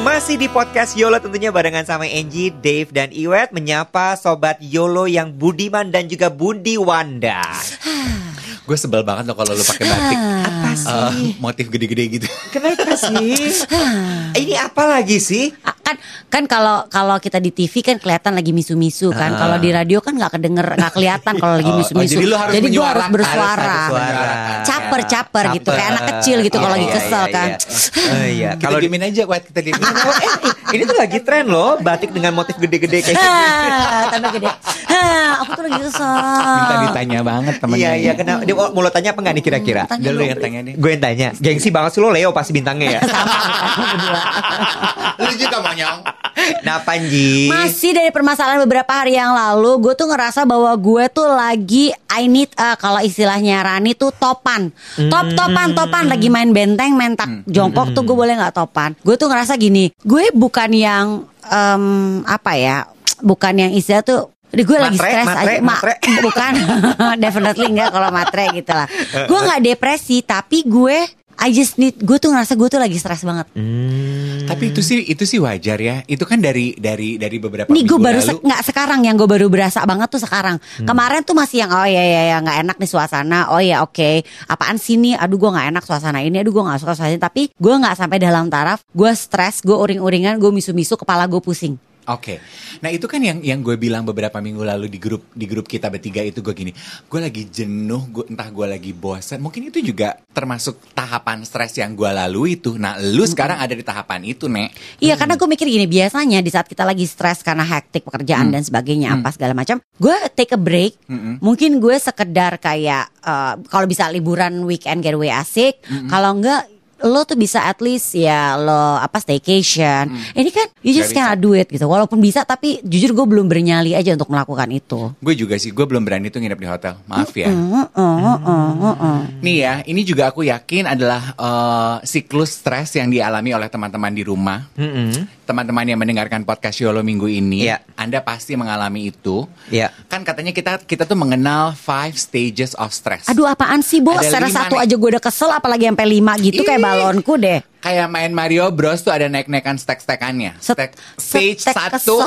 Masih di podcast YOLO tentunya barengan sama Angie, Dave, dan Iwet Menyapa Sobat YOLO yang budiman dan juga budi wanda Gue sebel banget loh kalau lu pakai batik. Apa Eh, motif gede-gede gitu. Kenapa sih? Ini apa lagi sih? Ah, kan kan kalau kalau kita di TV kan kelihatan lagi misu-misu kan. Kalau di radio kan nggak kedenger nggak kelihatan kalau lagi Oh, oh, misu-misu. jadi lu harus gue harus bersuara. Caper-caper gitu kayak anak kecil gitu kalau lagi iya, kesel iya, kan. iya. Oh, iya. Kalau di diemin aja, kuat kita diemin. Oh, eh, ini tuh lagi tren loh, batik dengan motif gede-gede kayak gitu. Tambah gede. Hah, aku tuh lagi kesel. Minta ditanya banget temennya. Iya iya kenapa? Dia mau lo tanya apa nggak nih kira-kira? Dia lu yang tanya nih. Gue yang tanya. Gengsi banget sih lo Leo pasti bintangnya ya. Lu juga monyong. nah Panji. Masih dari permasalahan beberapa hari yang lalu, gue tuh ngerasa bahwa gue tuh lagi I need uh, kalau istilahnya Rani tuh topan, top topan topan lagi main benteng, main tak jongkok tuh gue boleh nggak topan? Gue tuh ngerasa gini, gue bukan yang em, apa ya, bukan yang istilah tuh Gue lagi Matre, stres matre, aja, Ma- matre. bukan, definitely enggak kalau matre gitu lah. Gue nggak depresi, tapi gue I just need, gue tuh ngerasa gue tuh lagi stres banget. Tapi itu sih itu sih wajar ya. Itu kan dari dari dari beberapa Nih gue baru lalu. se- nggak sekarang yang gue baru berasa banget tuh sekarang. Kemarin tuh masih yang oh ya ya ya nggak enak nih suasana. Oh ya oke. Apaan sih nih? Aduh gue nggak enak suasana ini. Aduh gue nggak suka suasana ini. Tapi gue nggak sampai dalam taraf. Gue stres. Gue uring-uringan. Gue misu-misu. Kepala gue pusing. Oke, nah itu kan yang yang gue bilang beberapa minggu lalu di grup di grup kita bertiga itu gue gini, gue lagi jenuh, gue entah gue lagi bosan, mungkin itu juga termasuk tahapan stres yang gue lalui itu. Nah, lu sekarang ada di tahapan itu, nek. Iya karena gue mikir gini biasanya di saat kita lagi stres karena hektik pekerjaan dan sebagainya apa segala macam, gue take a break. Mungkin gue sekedar kayak eh, kalau bisa liburan weekend getaway asik, kalau enggak lo tuh bisa at least ya lo apa staycation. Ini kan you just cannot do it gitu. Walaupun bisa tapi jujur gue belum bernyali aja untuk melakukan itu. Gue juga sih, gue belum berani tuh nginep di hotel. Maaf ya. Mm, mm, mm, mm, mm. Nih ya, ini juga aku yakin adalah eh, siklus stres yang dialami oleh teman-teman di rumah. Mm-mm. Teman-teman yang mendengarkan podcast Yolo minggu ini, Iya. Anda pasti mengalami itu. Iya. Kan katanya kita kita tuh mengenal five stages of stress. Aduh apaan sih Bo? Ada Secara satu nih. aja gue udah kesel apalagi sampai lima gitu kayak Ih. balonku deh. Kayak main Mario Bros tuh ada naik-naikan stack-stackannya. Stack, stage setek satu,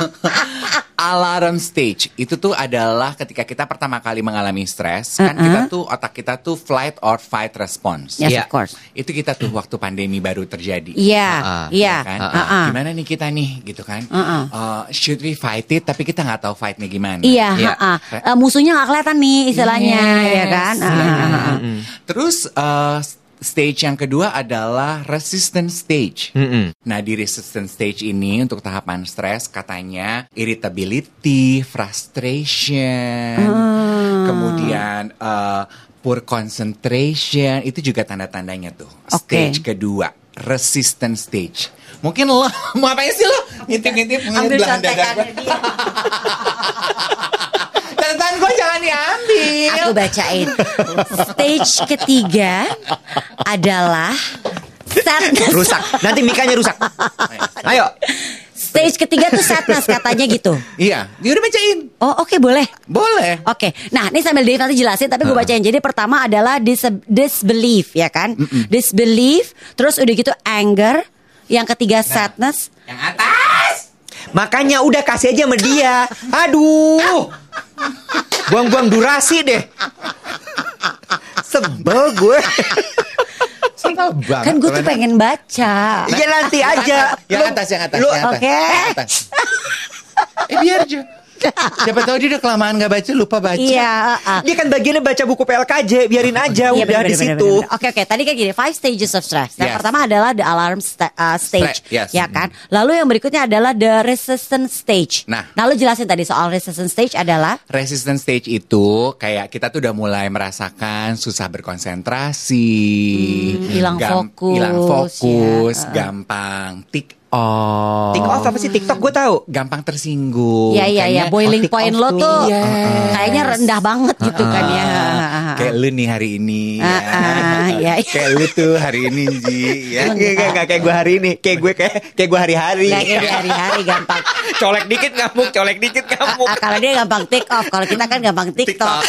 alarm stage. Itu tuh adalah ketika kita pertama kali mengalami stres, kan Uh-uh. kita tuh otak kita tuh flight or fight response. Yes Iya. of course. Itu kita tuh waktu pandemi baru terjadi. Iya, Ah, iya. kan? Ah-ah. Gimana nih kita nih gitu kan? Uh-uh. Uh, should we fight it tapi kita nggak tahu fightnya gimana. Iya, Iya. ha-ha. Eh, musuhnya nggak kelihatan nih istilahnya, Yes, ya kan? Ah. Terus uh, stage yang kedua adalah resistance stage. Mm-mm. Nah di resistance stage ini untuk tahapan stres katanya irritability, frustration, Ah. kemudian uh, poor concentration itu juga tanda-tandanya tuh. Oke. Stage kedua resistance stage. Mungkin lo mau apa sih lo ngintip-ngintip belahan dada gue. Jangan diambil. Aku bacain. Stage ketiga adalah sadness. Rusak. Nanti mikanya rusak. Ayo. Stage ketiga tuh sadness katanya gitu. Iya, dia udah bacain. Oh oke boleh. Boleh. Oke, nah ini sambil Dave nanti jelasin, tapi gue bacain. Jadi pertama adalah dis disbelief, ya kan? Disbelief, terus udah gitu anger, yang ketiga sadness, Yang atas. Makanya udah kasih aja sama dia. Aduh. Buang-buang durasi deh. Sebel gue. Sebel banget. kan gue tuh pengen baca. Iya nanti aja. Yang atas, yang atas, lu- yang atas. Oke. Eh biar aja. Siapa tahu dia udah kelamaan gak baca, lupa baca. Iya, ah. Dia kan bagiannya baca buku PLKJ, biarin aja Iya, udah bener, di bener, situ. bener, bener. Oke oke, tadi kan gini, five stages of stress. Yang Yes. pertama adalah the alarm sta- uh, stage, Stre- yes. ya kan. Lalu yang berikutnya adalah the resistance stage. Nah. lalu jelasin tadi soal resistance stage adalah Resistance stage itu kayak kita tuh udah mulai merasakan susah berkonsentrasi, Hmm, hilang fokus, hilang fokus, ya. gampang tick off, Tik off apa sih TikTok gue tahu. gampang tersinggung. Iya iya iya Kayaknya- boiling oh, point lo tuh. Yes. kayaknya rendah banget gitu kan ya. Ah. Kayak lu nih hari ini. Ah, ah, ya, ya. Kayak lu tuh hari ini Ji. Ya. Enggak, enggak, enggak kayak gue hari ini. Kayak gue kayak kayak gue hari-hari. Nggak kayak hari-hari gampang. colek dikit ngamuk, colek dikit ngamuk. Ah, kalau dia gampang take off, kalau kita kan gampang TikTok.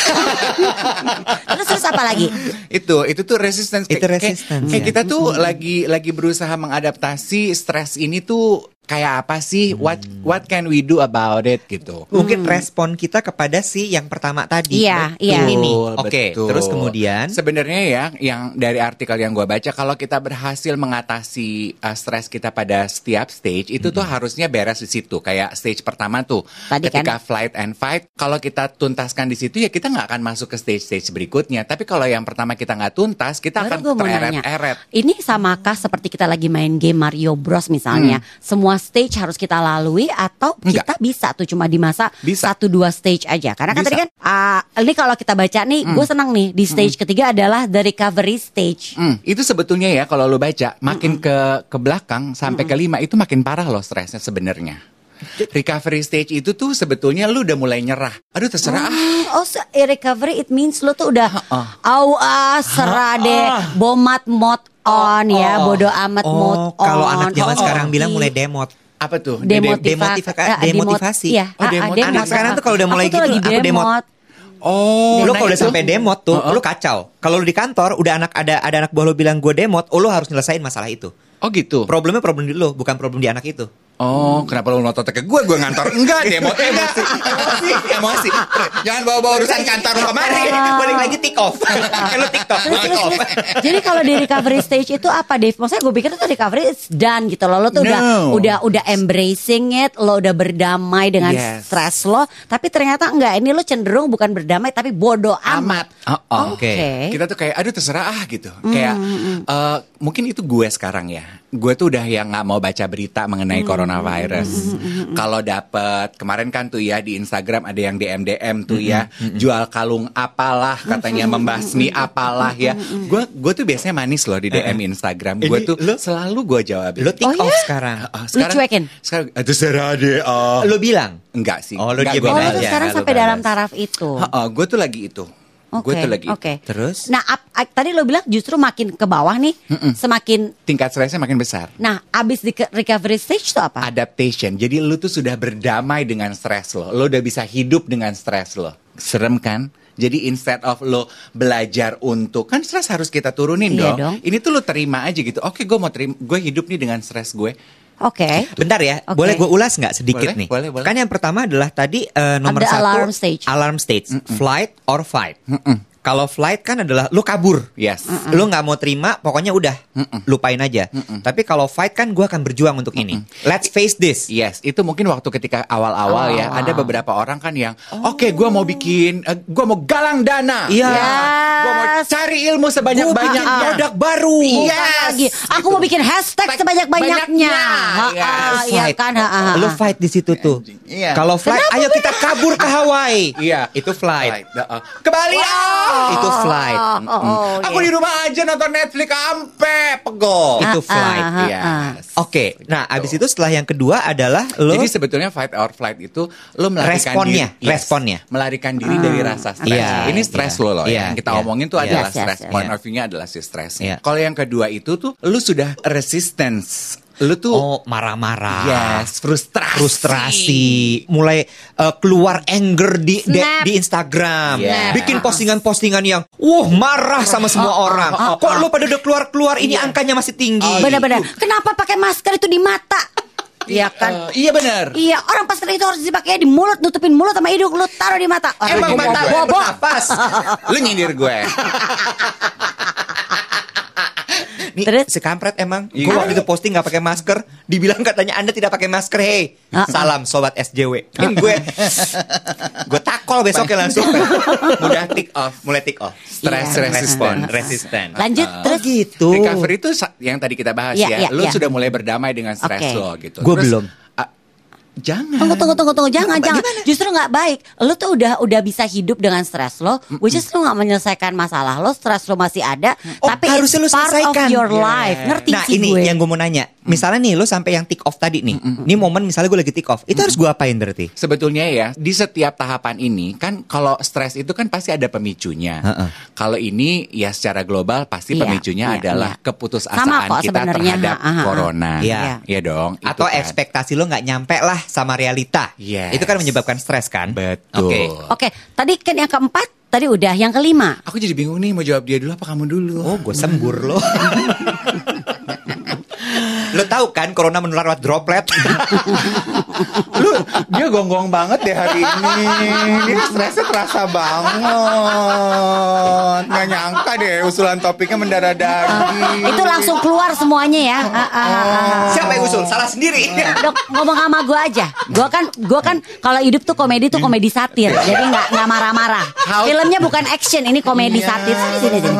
terus terus apa lagi? itu itu tuh resistance Itu resistance, kayak, kayak ya. kita tuh lagi lagi berusaha mengadaptasi stres ini tuh kayak apa sih? What what can we do about it? Gitu. Mungkin respon kita kepada si yang pertama tadi. Iya, iya. Ini. Oke, betul. terus kemudian? Sebenarnya ya yang dari artikel yang gua baca kalau kita berhasil mengatasi uh, stres kita pada setiap stage itu tuh harusnya beres di situ. Kayak stage pertama tuh Tadi ketika kan? flight and fight kalau kita tuntaskan di situ ya kita nggak akan masuk ke stage stage berikutnya. Tapi kalau yang pertama kita nggak tuntas kita Baru akan gue mau nanya, tereret-eret. ini samakah seperti kita lagi main game Mario Bros misalnya, semua stage harus kita lalui atau Hmm. Enggak. kita bisa tuh cuma di masa Bisa. satu dua stage aja? Karena kan Bisa. tadi kan, ah, ini kalau kita baca nih, gue senang nih di stage ketiga adalah the recovery stage. Hmm, itu sebetulnya ya kalau lo baca makin ke ke belakang sampai ke lima itu makin parah loh stresnya sebenarnya. Recovery stage itu tuh sebetulnya lu udah mulai nyerah. Aduh terserah ah. Oh, so, recovery it means lo tuh udah Ha-ah. au ah serah deh, bomat mod on ya, bodo amat mod Oh, on. kalau anak zaman Oh, sekarang bilang mulai demot. Apa tuh? demotiva- demotiva- ah, demotivasi. Iya, Oh, ah, ah, demot. demot. Anak sekarang tuh kalau udah mulai Aku gitu, lagi aku demot. demot. Oh, Lu kalau udah sampai demot tuh, Uh-uh. lu kacau. Kalau lu di kantor, udah anak ada ada anak buah lu bilang gue demot, oh lu harus nyelesain masalah itu. Oh gitu. Problemnya problem di lu, bukan problem di anak itu. Oh, kenapa lu ngotot ke gue? Gue ngantor. Enggak, demo emosi. Emosi, emosi. Jangan bawa-bawa urusan kantor lu kemari. Balik lagi tick off. Kan lu TikTok, Terus, off. Jadi kalau di recovery stage itu apa Dave? Maksudnya gue pikir itu recovery is done gitu loh. Lo tuh udah No. udah udah embracing it, lo udah berdamai dengan Yes. stres lo. Tapi ternyata enggak, ini lo cenderung bukan berdamai tapi bodoh amat. Oh, oh. Oke. Kita tuh kayak aduh terserah ah gitu. Kayak eh, mungkin itu gue sekarang ya. Gue tuh udah yang nggak mau baca berita mengenai coronavirus. Kalau dapet kemarin kan tuh ya di Instagram ada yang DM DM tuh ya jual kalung apalah katanya membasmi apalah ya. Gue gue tuh biasanya manis loh di DM Instagram. Gue tuh lu- selalu gue jawab. Lu tick Oh, off ya? sekarang. Ah, cuekin? Sekarang ah, terserah deh. ah. Lu bilang. Enggak sih. Oh, lu Enggak, Oh, lo sekarang sampai dalam taraf itu. Ha-ha, gue tuh lagi itu. Oke, Gue tuh lagi. Oke. Terus? Nah, ap- tadi lo bilang justru makin ke bawah nih, semakin Tingkat stresnya makin besar. Nah, abis di recovery stage itu apa? adaptation. Jadi lu tuh sudah berdamai dengan stres lo. Lo udah bisa hidup dengan stres lo. Serem kan? Jadi instead of lo belajar untuk kan stres harus kita turunin Iya dong. dong. Ini tuh lo terima aja gitu. Oke, gue mau terima. Gue hidup nih dengan stres gue. Oke. Bentar ya, Oke. boleh gue ulas nggak sedikit Boleh, nih? boleh, boleh. Kan yang pertama adalah tadi eh, nomor Ada satu alarm stage. alarm stage, flight or fight. Kalau flight kan adalah lu kabur, Yes. lu nggak mau terima, pokoknya udah lupain aja. Tapi kalau fight kan gue akan berjuang untuk ini. Let's face this. Yes, itu mungkin waktu ketika awal-awal ya Oh. ada beberapa orang kan yang oke gue mau bikin, eh, gue mau galang dana, Iya. gue mau Yes. cari ilmu bikin produk baru. Iya. Bukan lagi. Aku gitu. mau bikin hashtag Tag sebanyak-banyaknya. Yes. ah, Iya Fight. kan? ha, ha. Lu fight di situ tuh. Iya. Kalau flight, ayo kita kabur ke Hawaii. Iya, itu flight. Uh-uh. Ke Bali ah! Itu flight. Oh, oh, oh, Aku iya. di rumah aja nonton Netflix ampe pegol. Itu Ah, flight. ah, ah, Yes. Oke, nah abis itu setelah yang kedua adalah lo Jadi sebetulnya fight or flight itu lo melarikan Responnya, diri, responnya. melarikan diri dari rasa stres. Iya, Ini stres iya, lo loh. iya, yang kita iya. omongin tuh Iya. adalah Yes, yes, stres. yes. Point Iya. of view-nya adalah si stresnya. Iya. Kalau yang kedua itu tuh lo sudah resistance. Lo tuh oh marah-marah. yes frustrasi. frustrasi, mulai uh, keluar anger di de- di Instagram, Snap. bikin postingan-postingan yang, wah marah sama semua orang. Kok lo pada udah keluar-keluar ini angkanya masih tinggi. Benar-benar. Kenapa pakai masker itu di mata? Iya kan? Eh, iya benar. Iya, orang masker itu harus dipakai di mulut, nutupin mulut sama hidung, lu taruh di mata. Orang Emang mata gue bobo. bernapas. Lu nyindir gue. Nih, Terus? si kampret emang. Iya. Gue waktu itu posting nggak pakai masker, dibilang katanya Anda tidak pakai masker. Hey, Ah, ah. salam sobat SJW. Kan gue gue takol besoknya langsung. Mudah tick off. Mulai tick off. Stress Iya. resistant. Resisten. Lanjut Oh terus gitu. Recovery itu yang tadi kita bahas Iya, ya. iya, lu iya. sudah mulai berdamai dengan stres Oke. lo gitu. Gua Terus, belum. Jangan. Tunggu tunggu tunggu tunggu jangan Apa- jangan gimana? justru nggak baik lu tuh udah udah bisa hidup dengan stres lo which is lu nggak menyelesaikan masalah lo stres lo masih ada Oh, tapi harusnya lu it's part of selesaikan. your Yeah. life ngerti Nah sih ini gue yang gue mau nanya. Misalnya nih lo sampai yang take off tadi nih. Ini momen misalnya gue lagi take off. Itu harus gue apain berarti? Sebetulnya ya di setiap tahapan ini kan kalau stres itu kan pasti ada pemicunya. Heeh. Kalau ini ya secara global pasti Iya, pemicunya iya, adalah iya. keputusasaan kok kita sebenarnya, terhadap ha, ha, ha. corona. Iya. Iya dong. itu Atau kan. ekspektasi lo nggak nyampe lah sama realita. Yes. Itu kan menyebabkan stres kan? Betul. Oke. Oke, tadi kan yang keempat tadi udah, yang kelima. Aku jadi bingung nih mau jawab dia dulu apa kamu dulu? Oh, gue sembur lo. lo tahu kan corona menular lewat droplet? Lu dia gonggong banget deh hari ini. Dia stresnya terasa banget. Nggak nyangka deh usulan topiknya mendarah daging. Itu langsung keluar semuanya ya. Ah, ah, ah, ah. Siapa yang usul? Salah sendiri. Dok, ngomong sama gue aja. Gue kan, gue kan kalau hidup tuh komedi tuh komedi satir. Jadi nggak nggak marah-marah. Filmnya bukan action, ini komedi satir. Sini sini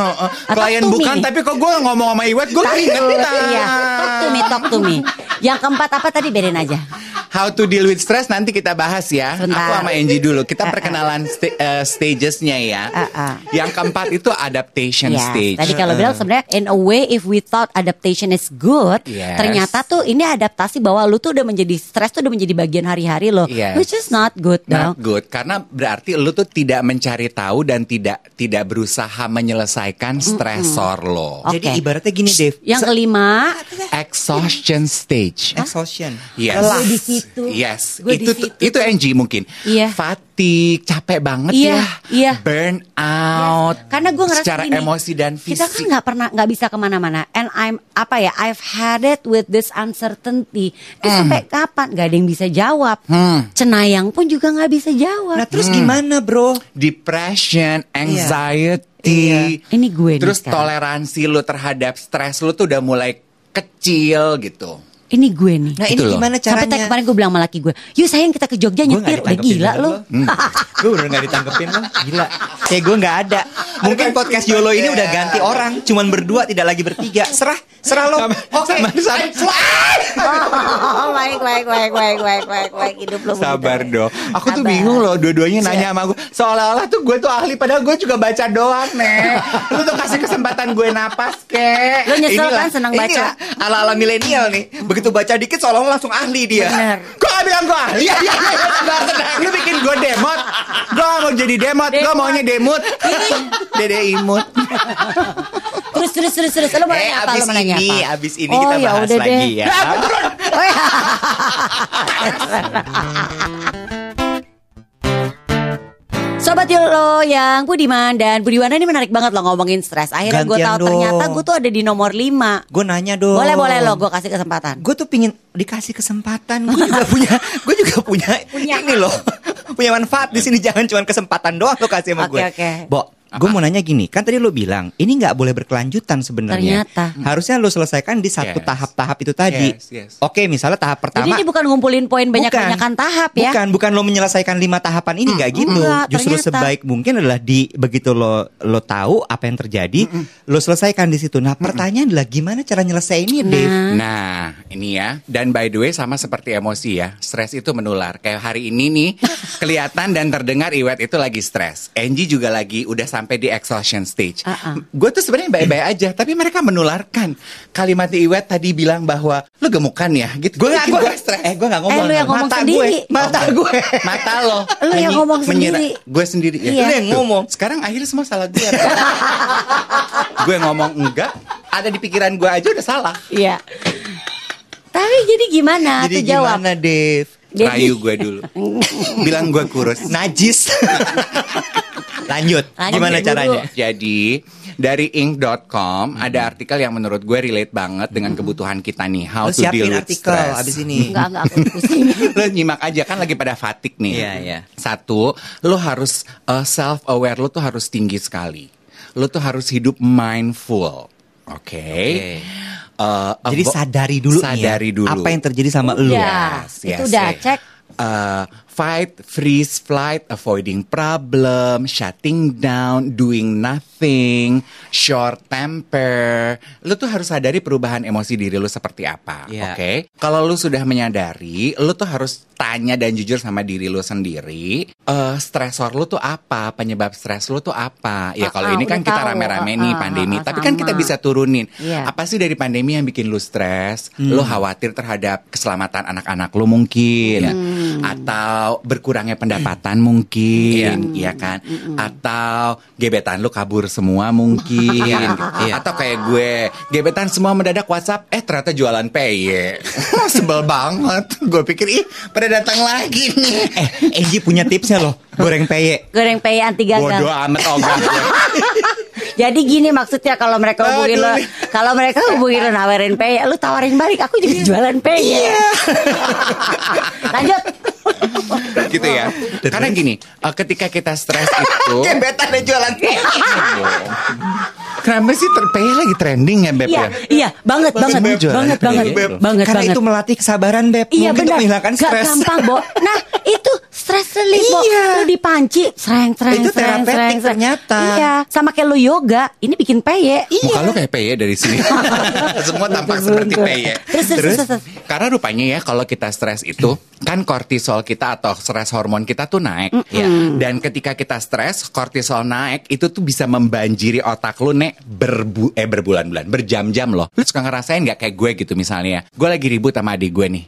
Klien bukan, tapi kok gue ngomong sama Iwet, gue keringetan. Iya, talk to me, talk to me. Yang keempat apa tadi bedain aja. How to deal with stress nanti kita bahas ya. Sebentar. Aku sama Angie dulu. Kita Ah, ah. perkenalan sta- eh, stagesnya ya. Ah, ah. Yang keempat itu adaptation Ya, stage. tadi kalau bilang sebenarnya in a way if we thought adaptation is good, Yes. ternyata tuh ini adaptasi bahwa lu tuh udah menjadi stres tuh udah menjadi bagian hari-hari lo, Yes. which is not good dong. Not good karena berarti lu tuh tidak mencari tahu dan tidak tidak berusaha menyelesaikan stresor lo. Oke. Jadi ibaratnya gini, Dave. Yang kelima, Exhaustion stage. exhaustion. Yes. Gue di situ. Yes. Di itu situ itu Angie mungkin. Iya. Fatigue, capek banget Iya, ya. iya. Burn out. karena gue ngerasa secara gini, emosi dan fisik. Kita kan nggak pernah nggak bisa ke mana-mana. And I'm apa ya? I've had it with this uncertainty. Itu sampai kapan? Gak ada yang bisa jawab. Hmm. Cenayang pun juga nggak bisa jawab. Nah, terus gimana, Bro? depression, anxiety. Iya. Ini gue nih Terus sekarang. toleransi lu terhadap stres lu tuh udah mulai kecil gitu. Ini gue nih. Nah, Itu ini loh. gimana Sampai tadi caranya? kemarin gue bilang sama laki gue, yuk sayang kita ke Jogja Gua nyetir. nggak Udah gila lu. gue udah gak ditangkepin lo Gila Kayak gue gak ada Mungkin podcast YOLO ini udah ganti orang Cuman berdua tidak lagi bertiga Serah Serah lo Oke sama- sama- Oh, baik, baik, baik, baik, baik, baik, baik. Hidup lu Sabar begitu. dong. Aku tuh Sabar. bingung loh dua-duanya nanya sama gue. Seolah-olah tuh gue tuh ahli padahal gue juga baca doang, Nek. Lu tuh kasih kesempatan gue napas, kek. Lu nyesel Inilah- kan senang baca? Ala-ala milenial nih Begitu baca dikit seolah-olah langsung ahli dia Bener. Kok bilang gue ahli? Iya, iya, iya. Tenang, tenang. Lu bikin gue demot. Gue mau jadi demot. Gue Demot. maunya demut. Dede imut. Terus, terus, terus, terus. Lu mau Eh apa? abis nanya ini apa? Abis ini Oh, kita ya bahas udah lagi deh. ya Oh, ya. Sobat Yolo yang Budiman dan Budiwana ini menarik banget loh ngomongin stres. Akhirnya gue tahu ternyata dong. gue tuh ada di nomor 5 Gue nanya dong Boleh boleh lo gue kasih kesempatan. Gue tuh pingin dikasih kesempatan Gue juga punya Gue juga punya, Punya. Ini loh Punya manfaat di sini Jangan cuma kesempatan doang lo kasih sama Oke, gue oke. Bo Gue mau nanya gini, kan tadi lo bilang ini nggak boleh berkelanjutan sebenarnya. Ternyata. harusnya lo selesaikan di satu Yes. tahap-tahap itu tadi. Yes, yes. Oke, misalnya tahap pertama. Jadi ini bukan ngumpulin poin banyak-banyakan tahap ya. Bukan, bukan lo menyelesaikan lima tahapan ini nggak gitu. enggak, Justru ternyata. sebaik mungkin adalah di begitu lo lo tahu apa yang terjadi, lo selesaikan di situ. Nah, pertanyaan adalah gimana cara nyelesainnya, Dave? Nah, ini ya. Dan by the way sama seperti emosi ya. Stres itu menular. Kayak hari ini nih kelihatan dan terdengar Iwet itu lagi stres. Angie juga lagi udah sampai di exhaustion stage. Ah. Gue tuh sebenarnya baik-baik aja, tapi mereka menularkan. Kalimat Iwet tadi bilang bahwa lu gemukan ya, gitu. Gue gue gua stres. Eh, gue nggak ngomong. Eh, lu yang ngomong Mata sendiri. Gue, mata gue. Mata lo. Lu yang ngomong sendiri. Gue sendiri ya. Iya. Lu yang Tuh, ngomong. Sekarang akhirnya semua salah gue. gue ngomong enggak, ada di pikiran gue aja udah salah. Iya. Tapi jadi gimana? Jadi jawab. gimana, Dave? Jadi- Rayu gue dulu. Bilang gue kurus. Najis. Lanjut. Lanjut Gimana dulu. caranya? Jadi dari ink.com ada artikel yang menurut gue relate banget dengan kebutuhan kita nih how Lo to deal siapin with artikel stress. abis ini. Enggak, enggak aku pusing. lo nyimak aja kan lagi pada fatik nih. Iya, iya. Satu, lo harus self aware lo tuh harus tinggi sekali. Lo tuh harus hidup mindful. Oke. Oke. Eh, Jadi avo- sadari dulu nih ya, sadari dulu. apa yang terjadi sama lu. Udah. Itu udah, cek. Uh, fight, freeze, flight, avoiding problem, shutting down, doing nothing, short temper. Lu tuh harus sadari perubahan emosi diri lu seperti apa, Iya. oke? Kalau lu sudah menyadari, lu tuh harus tanya dan jujur sama diri lu sendiri. Eh, stresor lu tuh apa? Penyebab stres lu tuh apa? Ya kalau ah, ini kan kita rame-rame Ah, nih ah, pandemi, ah, tapi kan kita sama. bisa turunin. Iya. Apa sih dari pandemi yang bikin lu stres? Lu khawatir terhadap keselamatan anak-anak lu mungkin, atau berkurangnya pendapatan mungkin, ya kan? Atau gebetan lu kabur semua mungkin, Iya. atau kayak gue gebetan semua mendadak WhatsApp, eh ternyata jualan peye, sebel banget. Gue pikir ih pada datang lagi nih. Eh, Angie punya tipsnya loh, goreng peye. Goreng peye anti gagal. Bodoh amat ogah. Jadi gini maksudnya kalau mereka hubungin lo, kalau mereka hubungin lo nawarin peye, lu tawarin balik, aku juga jualan peye. Lanjut. gitu ya. Karena gini, eh, ketika kita stres itu Gebetan yang jualan peye. Kenapa sih ter peye lagi trending ya Beb Iya, ya? iya, banget, banget, Beb. banget, banget, Beb. banget, Karena banget. itu melatih kesabaran, Beb. Iya Mungkin benar. untuk menghilangkan Gak stres. gampang, Bo. Nah, itu stress relief, Bo. Iya. Lu dipanci, sereng, sereng, Itu sereng, terapeutik sereng, sereng. ternyata. Iya, sama kayak lu yoga, ini bikin peye. Muka lu kayak peye dari sini. Semua tampak seperti peye. Terus, terus, terus, terus. karena rupanya ya kalau kita stres itu kan kortisol kita atau stres hormon kita tuh naik. Ya. Dan ketika kita stres, kortisol naik itu tuh bisa membanjiri otak lu nek berbu eh berbulan-bulan, berjam-jam loh. Lu suka ngerasain nggak kayak gue gitu misalnya. Gue lagi ribut sama adik gue nih.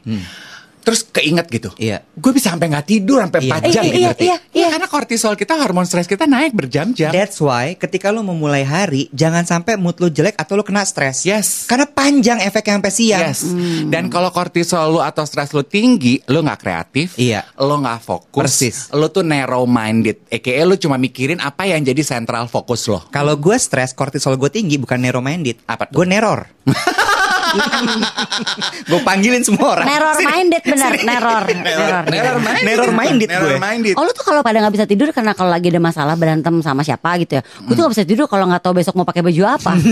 Terus keinget gitu. Iya. Gue bisa sampai nggak tidur sampai Iya. 4 jam Iya, gitu, iya, ngerti? iya, iya. Karena kortisol kita, hormon stres kita naik berjam-jam. That's why ketika lu memulai hari jangan sampai mood lu jelek atau lu kena stres. Yes. Karena panjang efeknya sampai siang. Yes. Dan kalau kortisol lu atau stres lu tinggi, lu nggak kreatif, Iya. lu nggak fokus, Persis. lu tuh narrow minded. EKE lu cuma mikirin apa yang jadi central fokus lo. Kalau gue stres, kortisol gue tinggi bukan narrow minded. Apa? Gue neror. gue panggilin semua orang. Neror minded bener, neror, neror. Neror minded. Neror minded gue. minded. Oh lu tuh kalau pada nggak bisa tidur karena kalau lagi ada masalah berantem sama siapa gitu ya, gue tuh nggak bisa tidur kalau nggak tahu besok mau pakai baju apa.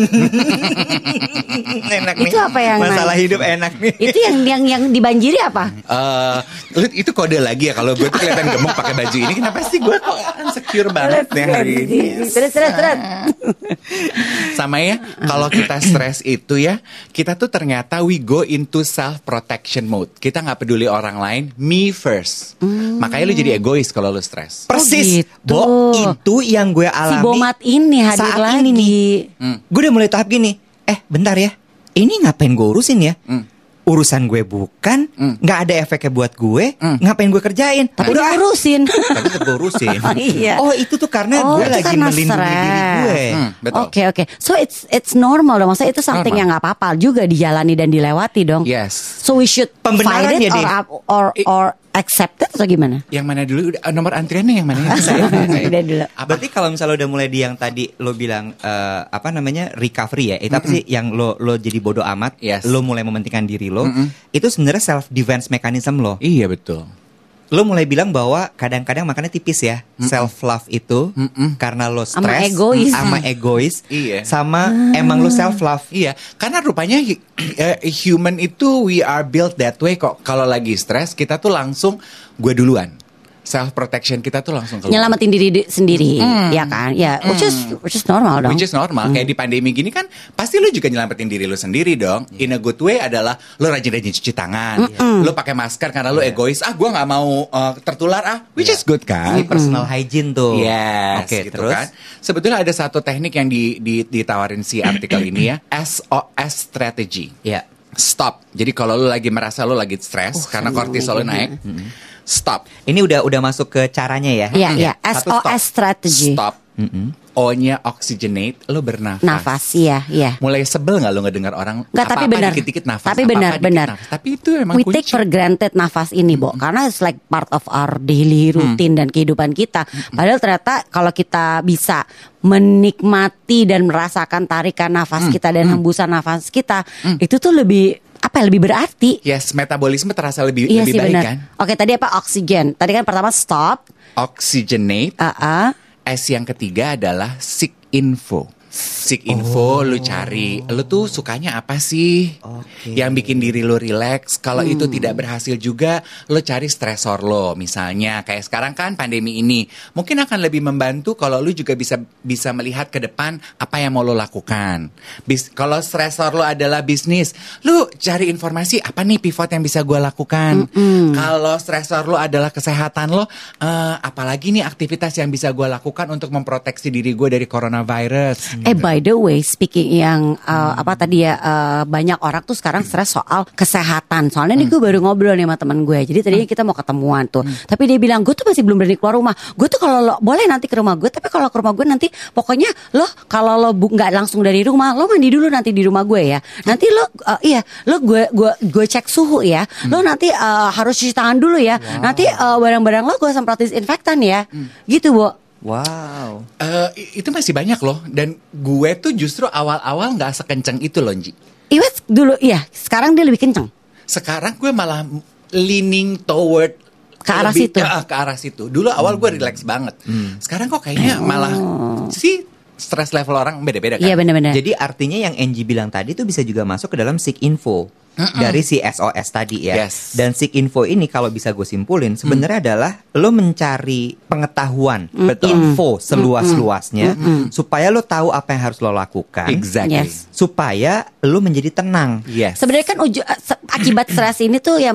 enak Itu apa yang Masalah hidup enak nih. Itu yang yang yang dibanjiri apa? Eh, itu kode lagi ya kalau gue tuh kelihatan gemuk pakai baju ini kenapa sih gue kok insecure banget nih hari ini Terus terus terus. sama ya kalau kita stres itu ya kita tuh ternyata we go into self protection mode kita nggak peduli orang lain me first makanya lu jadi egois kalau lu stres Persis. gitu. Bo, itu yang gue Si alami. Bomat ini hadir saat lagi. ini nih. Hmm. Gue udah mulai tahap gini. Eh, bentar ya. Ini ngapain gue urusin ya? Hmm. Urusan gue bukan, Hmm. nggak ada efeknya buat gue, Hmm. ngapain gue kerjain? Tapi Udah, ah, diurusin. Tapi tetap gue urusin. Oh, iya. Oh itu tuh karena Oh, gue itu lagi karena melindungi diri stres. gue. Hmm, betul. Oke oke. So it's it's normal dong. Maksudnya itu something Normal. yang nggak apa-apa juga dijalani dan dilewati dong. yes So we should Pembenaran fight it ya, or, up- or or accept it atau gimana? yang mana dulu nomor antriannya yang mana ya Saya- saya- Udah dulu. Berarti kalau misalnya udah mulai di yang tadi lo bilang eh, apa namanya recovery ya, itu apa sih yang lo lo jadi bodoh amat, Yes. lo mulai mementingkan diri lo, Mm-mm. itu sebenarnya self defense mechanism lo. iya betul Lo mulai bilang bahwa kadang-kadang makannya tipis ya, self love itu Mm-mm. karena lo Sama stres, egois. sama egois, Iya. sama emang lo self love. Iya, karena rupanya eh, human itu we are built that way kok. Kalau lagi stres kita tuh langsung gue duluan. Self protection kita tuh langsung keluar. Nyelamatin diri di- sendiri, ya kan? Ya, which is which is normal dong. Which is normal. Kayak di pandemi gini kan pasti lu juga nyelamatin diri lu sendiri dong. In a good way adalah lu rajin-rajin cuci tangan. Lu pakai masker karena lu egois. Ah, gua nggak mau uh, tertular ah. Which Iya. is good kan? Ini personal hygiene tuh. Yes, Oke, gitu terus kan. Sebetulnya ada satu teknik yang di, di- ditawarin si artikel ini ya, SOS strategy. ya. Stop. Jadi kalau lu lagi merasa lu lagi stres karena kortisol lu naik, stop. Ini udah udah masuk ke caranya ya. Iya, iya. Satu, SOS strategy. Stop. O-nya oxygenate, lu bernafas. Nafas, iya, iya. Mulai sebel nggak lu ngedengar orang Nggak, tapi apa-apa benar. dikit-dikit nafas. Tapi benar, dikit benar. Tapi itu emang We kunci. take for granted nafas ini, Bo. Karena it's like part of our daily routine dan kehidupan kita. Padahal ternyata kalau kita bisa menikmati dan merasakan tarikan nafas kita dan hembusan nafas kita, itu tuh lebih apa ya, lebih berarti. Yes, metabolisme terasa lebih Iya lebih sih baik benar. kan? Oke, tadi apa oksigen? Tadi kan pertama stop, Oxygenate. ah, ah. S yang ketiga adalah seek info. Seek info, lu cari. Lu tuh sukanya apa sih? Oke. Yang bikin diri lu relax. Kalau itu tidak berhasil juga, lu cari stresor lo. Misalnya kayak sekarang kan pandemi ini, mungkin akan lebih membantu kalau lu juga bisa bisa melihat ke depan apa yang mau lo lakukan. Bis, kalau stresor lo adalah bisnis, lu cari informasi apa nih pivot yang bisa gua lakukan. Kalau stresor lo adalah kesehatan lo, eh, apalagi nih aktivitas yang bisa gua lakukan untuk memproteksi diri gue dari coronavirus. Eh by the way, speaking yang uh, apa tadi ya uh, banyak orang tuh sekarang stres soal kesehatan. Soalnya nih gue baru ngobrol nih sama teman gue. Jadi tadinya kita mau ketemuan tuh. Tapi dia bilang gue tuh masih belum berani keluar rumah. Gue tuh kalau lo boleh nanti ke rumah gue, tapi kalau ke rumah gue nanti pokoknya lo kalau lo nggak langsung dari rumah, lo mandi dulu nanti di rumah gue ya. Nanti lo uh, iya, lo gue gue gue cek suhu ya. Lo nanti uh, harus cuci tangan dulu ya. Nanti uh, barang-barang lo gue semprot disinfektan ya. Gitu, Bu. Wow. Eh, i- itu masih banyak loh. Dan gue tuh justru awal-awal nggak sekenceng itu loh, Ji. Iwet dulu iya, sekarang dia lebih kenceng. Sekarang gue malah leaning toward Ke arah lebih situ. Ke, ke arah situ. Dulu awal gue relax banget. Sekarang kok kayaknya malah sih stress level orang beda-beda kan. Iya benar-benar. Jadi artinya yang Angie bilang tadi itu bisa juga masuk ke dalam Seek Info dari si SOS tadi ya. Yes. Dan Seek Info ini kalau bisa gue simpulin sebenarnya adalah lo mencari pengetahuan, info seluas-luasnya supaya lo tahu apa yang harus lo lakukan. Exactly. Yes. Supaya lo menjadi tenang. Yes. Sebenarnya kan uju- eh, akibat stres ini tuh yang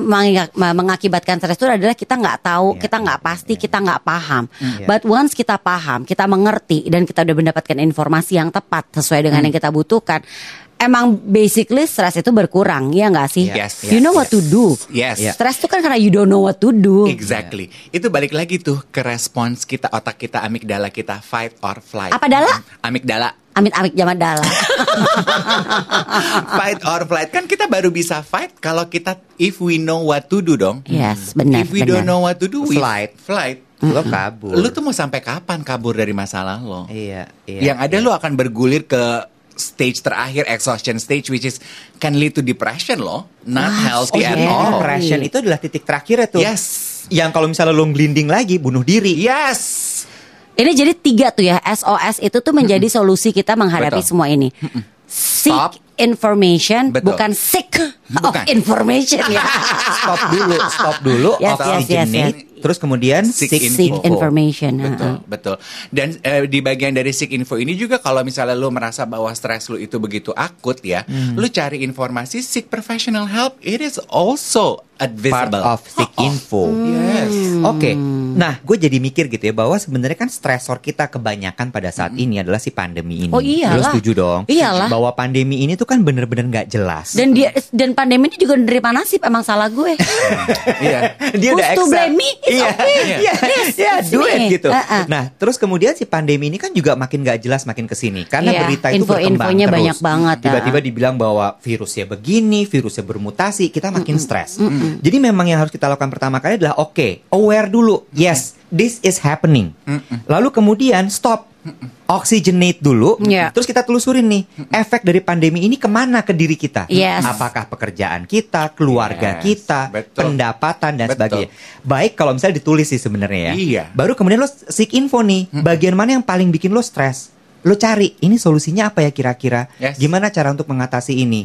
mengakibatkan stres itu adalah kita nggak tahu, Iya, kita nggak pasti, kita nggak paham. Iya. But once kita paham, kita mengerti dan kita udah mendapatkan informasi yang tepat sesuai dengan yang kita butuhkan, emang basically stres itu berkurang, ya nggak sih? Yes. You know what to do. Yes. Iya. Stres itu kan karena you don't know what to do. Exactly. Itu balik lagi tuh ke respons kita otak kita amigdala kita fight or flight. Apa dala? Amigdala. Amit-amit zaman dala. fight or flight kan kita baru bisa fight kalau kita if we know what to do dong. yes, benar. if we benar. don't know what to do, we Flight. Flight. Lo kabur. Lu tuh mau sampai kapan kabur dari masalah lo? Iya, iya. Yang ada lu akan bergulir ke stage terakhir exhaustion stage which is can lead to depression loh, not healthy oh at yeah. all. Depression itu adalah titik terakhir tuh. Yes. Yang kalau misalnya lo ngelinding lagi bunuh diri. Yes. Ini jadi tiga tuh ya SOS itu tuh menjadi solusi kita menghadapi Betul. semua ini. Seek Stop. Information, Betul. bukan sick Bukan. of information ya. Stop dulu, stop dulu, Yes, yes, oxygenate. yes, Terus kemudian Seek seek, Seek info. information. Betul, ha-ha. betul. Dan eh, di bagian dari seek info ini juga kalau misalnya lu merasa bahwa stres lu itu begitu akut ya, lu cari informasi seek professional help. It is also Part advisable. of seek info. Yes. Oke, nah gue jadi mikir gitu ya bahwa sebenarnya kan stresor kita kebanyakan pada saat ini adalah si pandemi ini. Oh, iyalah. Lo setuju dong? Iyalah. Bahwa pandemi ini tuh kan bener-bener nggak jelas. Dan dia dan pandemi ini juga nerima nasib emang salah gue. Iya. dia udah Who's to blame me? It's Iya, okay. iya, Yes, iya, it's do it gitu. Uh-uh. Nah, terus kemudian si pandemi ini kan juga makin gak jelas makin ke sini karena Iya, berita itu berkembang info-infonya terus. banyak banget, Tiba-tiba uh-uh. dibilang bahwa virusnya begini, virusnya bermutasi, kita makin stres. Jadi memang yang harus kita lakukan pertama kali adalah oke, aware dulu. Yes, this is happening. Lalu kemudian stop. Oxygenate dulu, Iya. terus kita telusurin nih efek dari pandemi ini ke mana ke diri kita? Yes. Apakah pekerjaan kita, keluarga Yes, kita, betul. pendapatan dan Betul. sebagainya. Baik kalau misalnya ditulis sih sebenarnya ya. Iya. Baru kemudian lo seek info nih, bagian mana yang paling bikin lo stres? Lo cari, ini solusinya apa ya kira-kira? Yes. Gimana cara untuk mengatasi ini?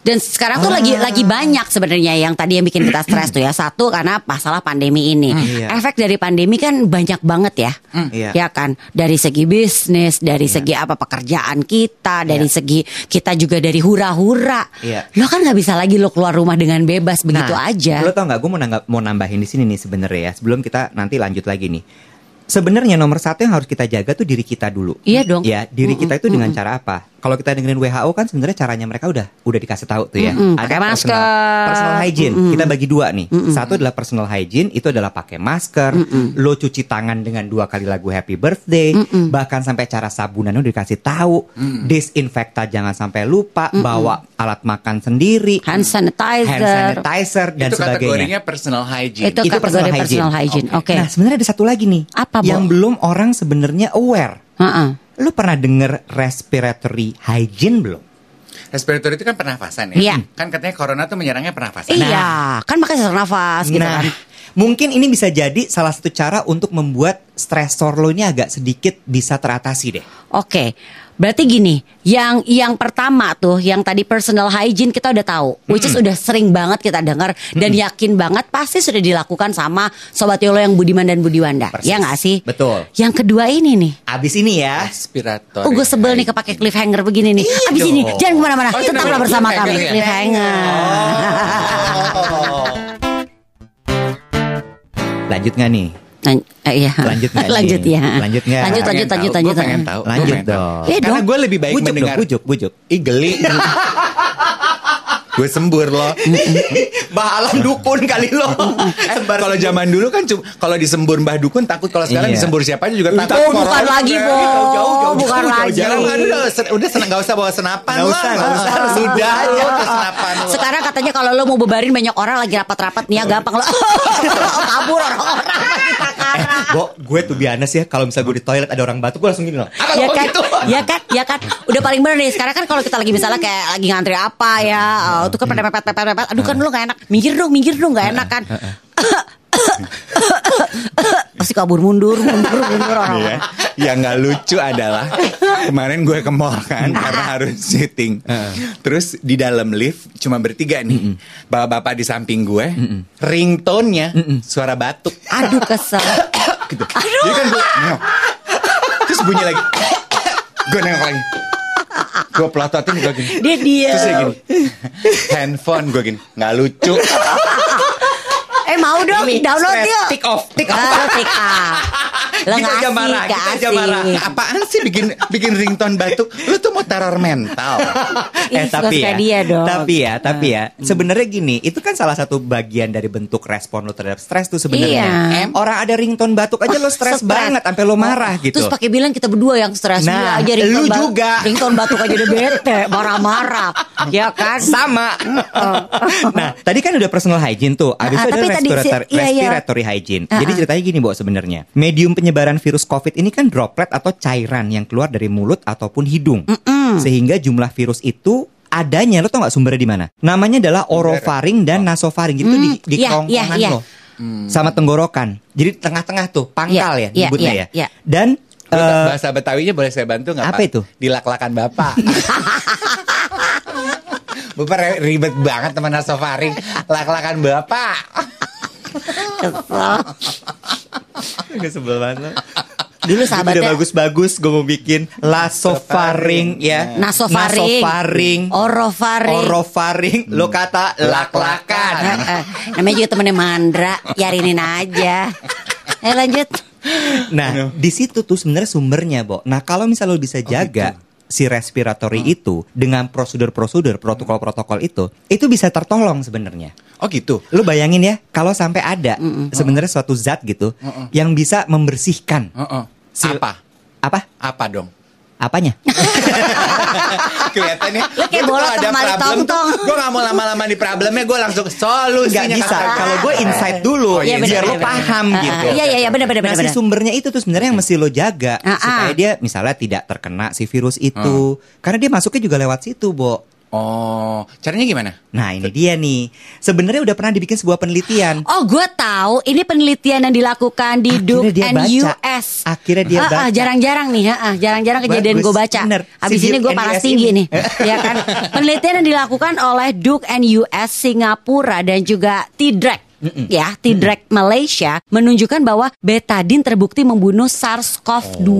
Dan sekarang tuh lagi lagi banyak sebenarnya yang tadi yang bikin kita stres tuh ya. Satu karena masalah pandemi ini. Iya. Efek dari pandemi kan banyak banget ya. Iya. Ya kan? Dari segi bisnis, dari segi apa pekerjaan kita, dari Iya. segi kita juga dari hura-hura. Iya. Lo kan nggak bisa lagi lo keluar rumah dengan bebas begitu Nah, aja. Lo tau nggak? Gue mau, nanggap- mau nambahin di sini nih sebenarnya ya. Sebelum kita nanti lanjut lagi nih. Sebenarnya nomor satu yang harus kita jaga tuh diri kita dulu. Iya dong. Ya, diri kita itu dengan cara apa? Kalau kita dengerin WHO kan sebenarnya caranya mereka udah udah dikasih tahu tuh ya. Mm-mm, pakai personal, masker. personal hygiene. Kita bagi dua nih. Satu adalah personal hygiene, itu adalah pakai masker, lo cuci tangan dengan dua kali lagu happy birthday, bahkan sampai cara sabunan udah dikasih tahu. Disinfektan jangan sampai lupa, bawa alat makan sendiri, Hand sanitizer. hand sanitizer dan itu sebagainya. kategorinya personal hygiene. Itu kategori personal hygiene. Oke. Nah, sebenarnya ada satu lagi nih. Apa, Bo? Yang belum orang sebenarnya aware. Ha-ha. Lu pernah denger respiratory hygiene belum? Respiratory itu kan pernafasan ya. Iya. Kan katanya corona tuh menyerangnya pernafasan. Iya, kan makanya sesak nafas gitu nah, kan. mungkin ini bisa jadi salah satu cara untuk membuat stresor lo ini agak sedikit bisa teratasi deh. Oke. Berarti gini, yang yang pertama tuh, yang tadi personal hygiene kita udah tahu, which is udah sering banget kita dengar dan yakin banget pasti sudah dilakukan sama sobat Yolo yang Budiman dan Budiwanda, Persis. ya nggak sih? Betul. Yang kedua ini nih, Abis ini ya. Aspirator. Oh gue sebel nih kepake cliffhanger begini nih Abis ini jangan ke mana-mana Oh, Tetaplah bener. bersama kami Cliffhanger ya? Cliffhanger Lanjut nggak nih? Lan- eh, iya. Lanjut nggak? Lanjut ya Lanjut nggak? Lanjut lanjut Pengen lanjut tahu, lanjut gua pengen tahu. Lanjut pengen tahu. dong. Iya Karena gue lebih baik bujuk mendengar dong, bujuk, bujuk. Ih geli Gue sembur loh Mbah Alam dukun kali lo. Eh, Kalau zaman dulu kan Kalau disembur Mbah Dukun takut Kalau sekarang Iya. disembur siapa aja juga Oh takut bukan Corona. lagi Bo Bukan lagi udah, sen- udah senang gak usah bawa senapan lah. usah, nggak usah. Sudah aja senapan lo. Sekarang katanya kalau lo mau bebarin banyak orang lagi rapat-rapat nih ya gampang lo kabur orang-orang Bo, gue tuh biasa ya kalau misalnya gue di toilet ada orang batuk gue langsung gini loh. Apa ya kan, gitu? ya kan, ya kan. Udah paling bener nih. Sekarang kan kalau kita lagi misalnya kayak lagi ngantri apa ya, oh, itu kan pada pepet pepet pepet. Aduh kan lu gak enak. Minggir dong, minggir dong, gak enak kan. Pasti kabur mundur, mundur, mundur orang. Iya. Yang nggak lucu adalah kemarin gue ke mall kan karena harus syuting. Terus di dalam lift cuma bertiga nih. Bapak-bapak di samping gue, ringtone-nya suara batuk. Aduh kesel. gitu. Jadi kan gue nengok. Terus bunyi lagi. gue nengok lagi. Gue pelototin gue gini. Dia diam. Terus dia gini. Handphone gue gini. Nggak lucu. Mau dong, Ini download stress, yuk. off, off. Ah, tick off. Lo Kita aja marah, kita aja marah. Apaan sih bikin bikin ringtone batuk? Lu tuh mau teror mental. Ih, eh tapi suka ya, dia dong. tapi ya, tapi ya, sebenarnya gini, itu kan salah satu bagian dari bentuk respon lo terhadap stres tuh sebenarnya. Iya. Orang ada ringtone batuk aja lo stres banget, sampai lo marah gitu. Terus pakai bilang kita berdua yang stres Nah, Gila aja ringtone lu juga. Ringtone batuk aja udah bete Marah-marah Ya kan sama. nah, tadi kan udah personal hygiene tuh. Abis Ah, itu ada tapi tadi si- respiratory, iya, iya. respiratory hygiene. Ah, Jadi ah. ceritanya gini, Bo, sebenarnya. Medium penyebaran virus COVID ini kan droplet atau cairan yang keluar dari mulut ataupun hidung. Sehingga jumlah virus itu adanya lo tau gak sumbernya di mana? Namanya adalah orofaring dan nasofaring. Jadi itu di, di iya, kerongkongan iya, iya. lo. Sama tenggorokan. Jadi tengah-tengah tuh, pangkal Iya, ya iya, nyebutnya iya, ya. iya. Dan eh, bahasa Betawinya boleh saya bantu nggak apa Pak? itu? Dilak-lakan bapak. Bapak ribet banget teman nasofaring. Lak-lakan bapak. Gak sebel banget. Dulu sahabatnya udah bagus-bagus gue mau bikin lasofaring ya. Nasofaring Nasofaring. Orofaring Orofaring. Lo kata lak-lakan. Eh, eh, Namanya juga temennya Mandra Yarinin aja Eh lanjut Nah, di situ tuh sebenarnya sumbernya, Bo. Nah, kalau misalnya lo bisa jaga si respiratory itu dengan prosedur-prosedur, protokol-protokol itu, itu bisa tertolong sebenarnya. Oh gitu. Lo bayangin ya, kalau sampai ada sebenarnya suatu zat gitu yang bisa membersihkan Heeh. Si- Apa? apa? Apa dong? Apanya? Kelihatannya Lu kayak bolot kalau sama Mali Tongtong. Gue gak mau lama-lama di problemnya Gue langsung solusinya Nggak bisa. Kalau gue insight dulu, Oh, iya, biar bener, lo bener, paham bener. gitu. Iya, iya, iya, bener, bener, Nah, si bener. sumbernya itu tuh sebenarnya yang mesti lo jaga ah. supaya dia misalnya tidak terkena si virus itu. Karena dia masuknya juga lewat situ, Bo. Oh Caranya gimana? Nah, ini dia nih. Sebenarnya udah pernah dibikin sebuah penelitian. Oh gue tahu ini penelitian yang dilakukan di Akhirnya Duke dia and baca. US. Akhirnya dia Ah, ah, baca. jarang-jarang nih, ah, ah, jarang-jarang kejadian gue baca. bener. Si Abis ini Duke gue panas tinggi ini. nih, ya kan? Penelitian yang dilakukan oleh Duke and US Singapura dan juga T-Drake. Ya, T-Drake Malaysia menunjukkan bahwa betadine terbukti membunuh SARS-CoV-2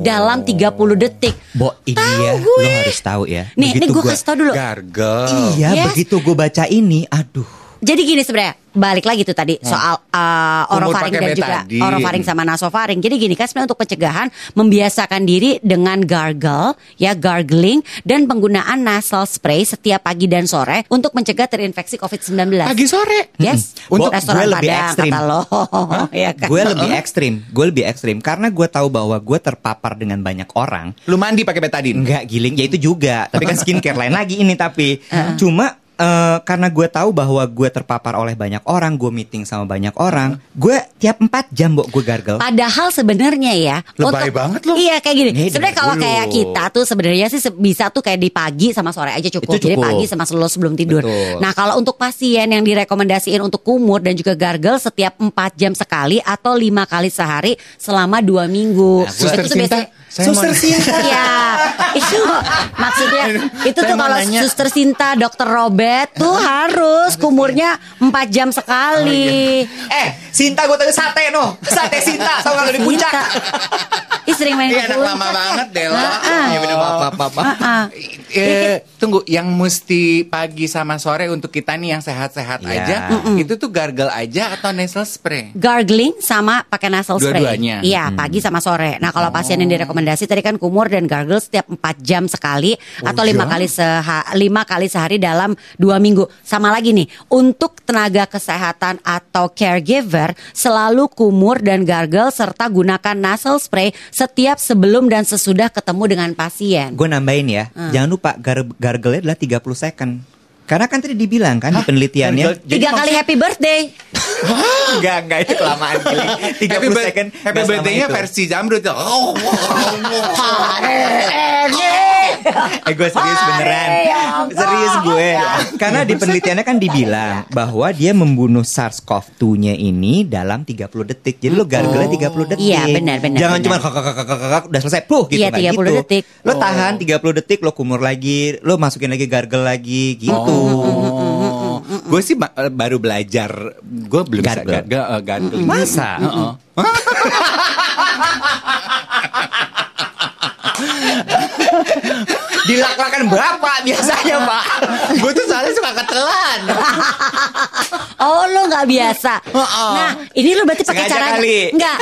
dalam 30 detik. Bo, ini Tahu ya, gue. lo harus tahu ya. Nih, Begitu gue gua- kasih tau dulu. Gargel Iya, Yes. begitu gue baca ini, aduh. Jadi gini sebenarnya balik lagi tuh tadi soal uh, orofaring dan juga betadine. orofaring sama nasofaring. Jadi gini kan sebenarnya untuk pencegahan membiasakan diri dengan gargle ya gargling dan penggunaan nasal spray setiap pagi dan sore untuk mencegah terinfeksi COVID-19. Pagi sore Yes, Bo, untuk restoran gue lebih Padang ekstrim. kata lo. ya kan? Gue lebih ekstrim, gue lebih ekstrim karena gue tahu bahwa gue terpapar dengan banyak orang. Lu mandi pakai betadine Enggak giling, ya itu juga. Tapi kan skincare lain lagi ini tapi cuma eh, karena gue tahu bahwa gue terpapar oleh banyak orang, gue meeting sama banyak orang, gue tiap 4 jam mbok gue gargle. Padahal sebenarnya ya Lebay banget lo. Iya kayak gini. Sebenarnya kalau dulu. kayak kita tuh sebenarnya sih bisa tuh kayak di pagi sama sore aja cukup. Itu Jadi cukup. pagi sama lo sebelum tidur. Betul. Nah kalau untuk pasien yang direkomendasiin untuk kumur dan juga gargle setiap 4 jam sekali atau lima kali sehari selama dua minggu. Nah, Suster Itu tuh biasanya- Saya Suster mau- Sinta. Ya, itu maksudnya itu Saya tuh kalau nanya. Suster Sinta, Dokter Robert tuh harus kumurnya 4 jam sekali. Eh, Sinta gue tadi sate no. Sate Sinta sama kalau di puncak. Ih sering main Iya anak puncak lama ya. banget. Ah, Iya maaf. maaf. ah. Eh, tunggu, yang mesti pagi sama sore untuk kita nih yang sehat-sehat Iya. aja, itu tuh gargle aja atau nasal spray? Gargling sama pakai nasal spray. Dua-duanya. Iya, pagi sama sore. Nah, kalau pasien yang direkomendasi tadi kan kumur dan gargle setiap 4 jam sekali atau lima iya? kali seha lima kali sehari dalam dua minggu. Sama lagi nih, untuk tenaga kesehatan atau caregiver selalu kumur dan gargle serta gunakan nasal spray setiap sebelum dan sesudah ketemu dengan pasien. Gue nambahin ya, jangan lupa gar gargle adalah 30 second. Karena kan tadi dibilang kan di penelitiannya Jadi Tiga kali happy birthday. Enggak, enggak itu kelamaan Gili. 30 Happy, second. happy birthday-nya versi Zamrud tuh. Oh, Eh gue serius beneran. Serius gue. Karena di penelitiannya kan dibilang Bahwa dia membunuh SARS-CoV-2 nya ini Dalam 30 detik. Jadi lo gargle 30 detik. Iya, benar, benar, Jangan cuma Udah selesai. Puh gitu Iya, nggak 30 gitu. detik. Lo tahan 30 detik Lo kumur lagi Lo masukin lagi gargle lagi Gitu Oh, gue sih ba- eh, baru belajar, gue belum bisa gargle, eh. Masa? Dilak-lakan bapak biasanya pak gue tuh soalnya suka ketelan. Oh lo nggak biasa. Heeh. Nah ini lo berarti pakai kali. Enggak.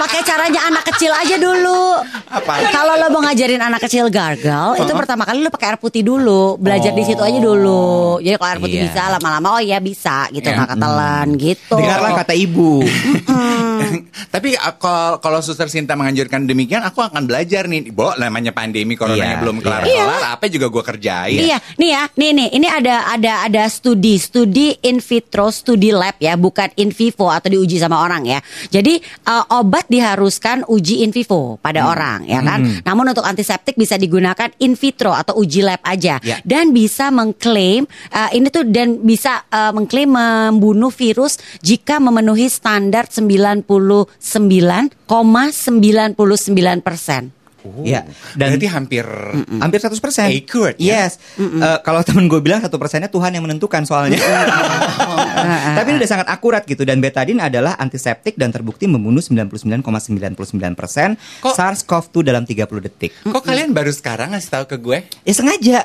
pakai caranya anak kecil aja dulu. Apa? Kalau lo mau ngajarin anak kecil gargle, itu pertama kali lo pakai air putih dulu, belajar di situ aja dulu. Jadi kalau air putih Iya. bisa lama-lama oh iya bisa gitu nggak ketelan gitu. Dengarlah kata ibu Tapi uh, kalau kalau Suster Sinta menganjurkan demikian, aku akan belajar nih. Bo, namanya pandemi coronanya Iya, belum iya. kelar-kelar, apa juga gue kerjain. Iya, nih ya, nih nih, ini ada ada ada studi, studi in vitro, studi lab ya, bukan in vivo atau diuji sama orang ya. Jadi uh, obat diharuskan uji in vivo pada Hmm. orang ya kan. Namun untuk antiseptik bisa digunakan in vitro atau uji lab aja Ya. dan bisa mengklaim uh, ini tuh dan bisa uh, mengklaim membunuh virus jika memenuhi standar 99,99 persen. Ya Dan Berarti hampir Hampir 100% Accurate, ya? Yes. Eh, Kalau temen gue bilang satu persennya Tuhan yang menentukan soalnya. Tapi ini udah sangat akurat gitu Dan betadine adalah antiseptik Dan terbukti membunuh 99,99% Kok- SARS-CoV-2 dalam 30 detik. Kok kalian baru sekarang ngasih tahu ke gue? Ya sengaja.